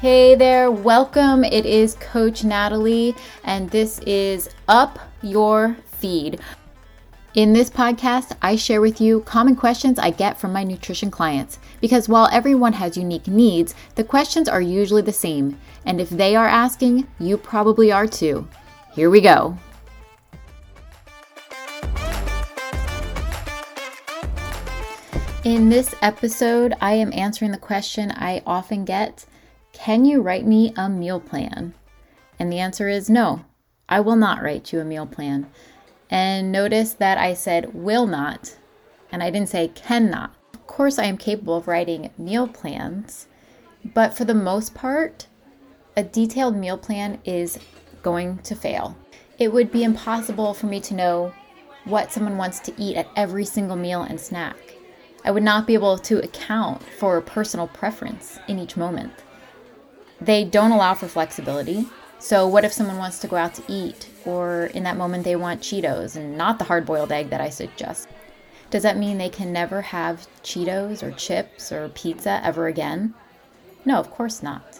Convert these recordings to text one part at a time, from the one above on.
Hey there, welcome. It is Coach Natalie, and this is Up Your Feed. In this podcast, I share with you common questions I get from my nutrition clients because while everyone has unique needs, the questions are usually the same. And if they are asking, you probably are too. Here we go. In this episode, I am answering the question I often get Can you write me a meal plan? And the answer is no, I will not write you a meal plan. And notice that I said will not, and I didn't say cannot. Of course, I am capable of writing meal plans, but for the most part, a detailed meal plan is going to fail. It would be impossible for me to know what someone wants to eat at every single meal and snack. I would not be able to account for personal preference in each moment. They don't allow for flexibility. So, what if someone wants to go out to eat, or in that moment they want Cheetos and not the hard boiled egg that I suggest? Does that mean they can never have Cheetos or chips or pizza ever again? No, of course not.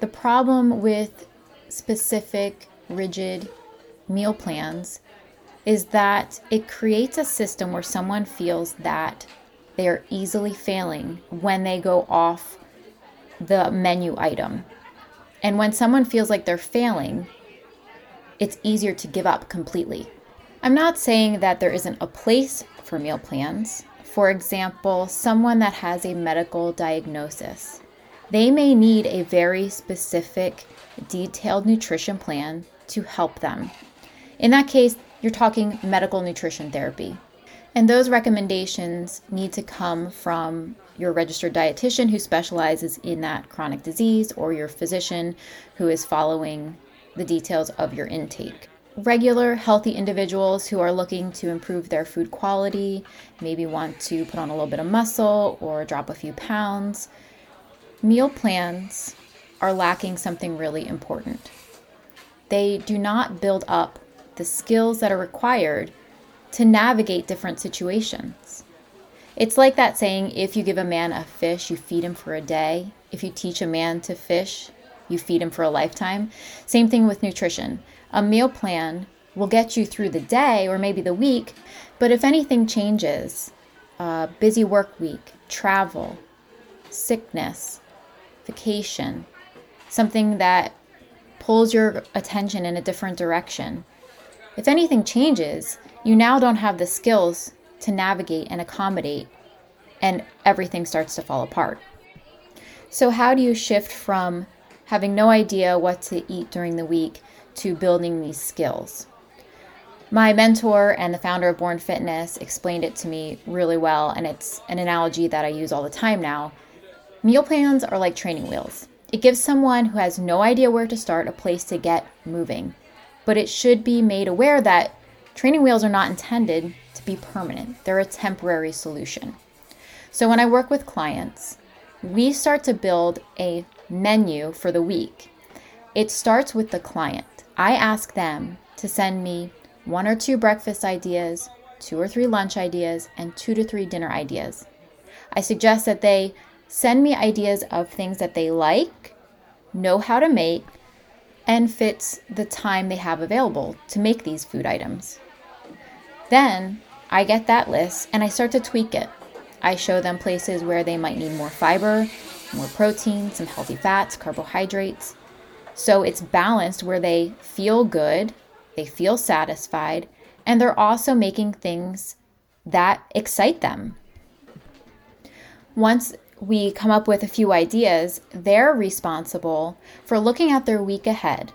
The problem with specific, rigid meal plans is that it creates a system where someone feels that they are easily failing when they go off the menu item. And when someone feels like they're failing, it's easier to give up completely. I'm not saying that there isn't a place for meal plans. For example, someone that has a medical diagnosis, they may need a very specific, detailed nutrition plan to help them. In that case, you're talking medical nutrition therapy. And those recommendations need to come from your registered dietitian who specializes in that chronic disease or your physician who is following the details of your intake. Regular, healthy individuals who are looking to improve their food quality, maybe want to put on a little bit of muscle or drop a few pounds, meal plans are lacking something really important. They do not build up the skills that are required to navigate different situations. It's like that saying if you give a man a fish, you feed him for a day. If you teach a man to fish, you feed him for a lifetime. Same thing with nutrition. A meal plan will get you through the day or maybe the week, but if anything changes, uh, busy work week, travel, sickness, vacation, something that pulls your attention in a different direction, if anything changes, you now don't have the skills to navigate and accommodate, and everything starts to fall apart. So, how do you shift from having no idea what to eat during the week to building these skills? My mentor and the founder of Born Fitness explained it to me really well, and it's an analogy that I use all the time now. Meal plans are like training wheels. It gives someone who has no idea where to start a place to get moving but it should be made aware that training wheels are not intended to be permanent, they're a temporary solution. So when I work with clients, we start to build a menu for the week. It starts with the client. I ask them to send me one or two breakfast ideas, two or three lunch ideas, and two to three dinner ideas. I suggest that they send me ideas of things that they like, know how to make, and fits the time they have available to make these food items. Then I get that list and I start to tweak it. I show them places where they might need more fiber, more protein, some healthy fats, carbohydrates. So it's balanced where they feel good, they feel satisfied, and they're also making things that excite them. Once we come up with a few ideas, they're responsible for looking at their week ahead.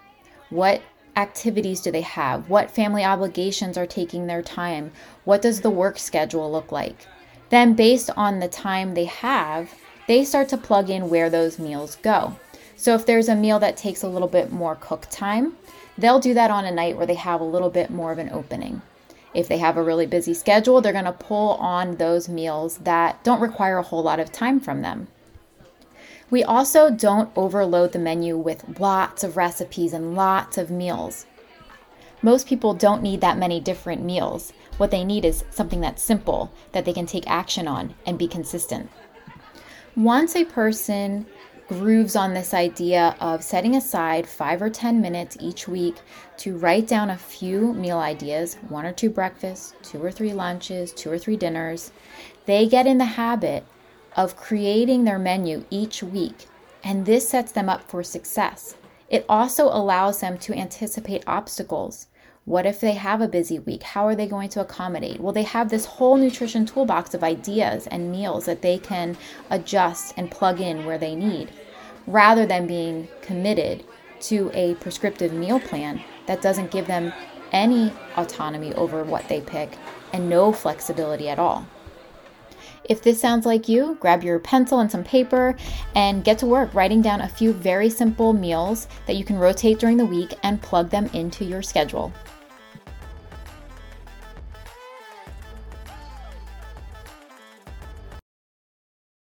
What activities do they have? What family obligations are taking their time? What does the work schedule look like? Then, based on the time they have, they start to plug in where those meals go. So, if there's a meal that takes a little bit more cook time, they'll do that on a night where they have a little bit more of an opening. If they have a really busy schedule, they're going to pull on those meals that don't require a whole lot of time from them. We also don't overload the menu with lots of recipes and lots of meals. Most people don't need that many different meals. What they need is something that's simple, that they can take action on and be consistent. Once a person grooves on this idea of setting aside five or 10 minutes each week to write down a few meal ideas one or two breakfasts, two or three lunches, two or three dinners. They get in the habit of creating their menu each week, and this sets them up for success. It also allows them to anticipate obstacles. What if they have a busy week? How are they going to accommodate? Well, they have this whole nutrition toolbox of ideas and meals that they can adjust and plug in where they need, rather than being committed to a prescriptive meal plan that doesn't give them any autonomy over what they pick and no flexibility at all. If this sounds like you, grab your pencil and some paper and get to work writing down a few very simple meals that you can rotate during the week and plug them into your schedule.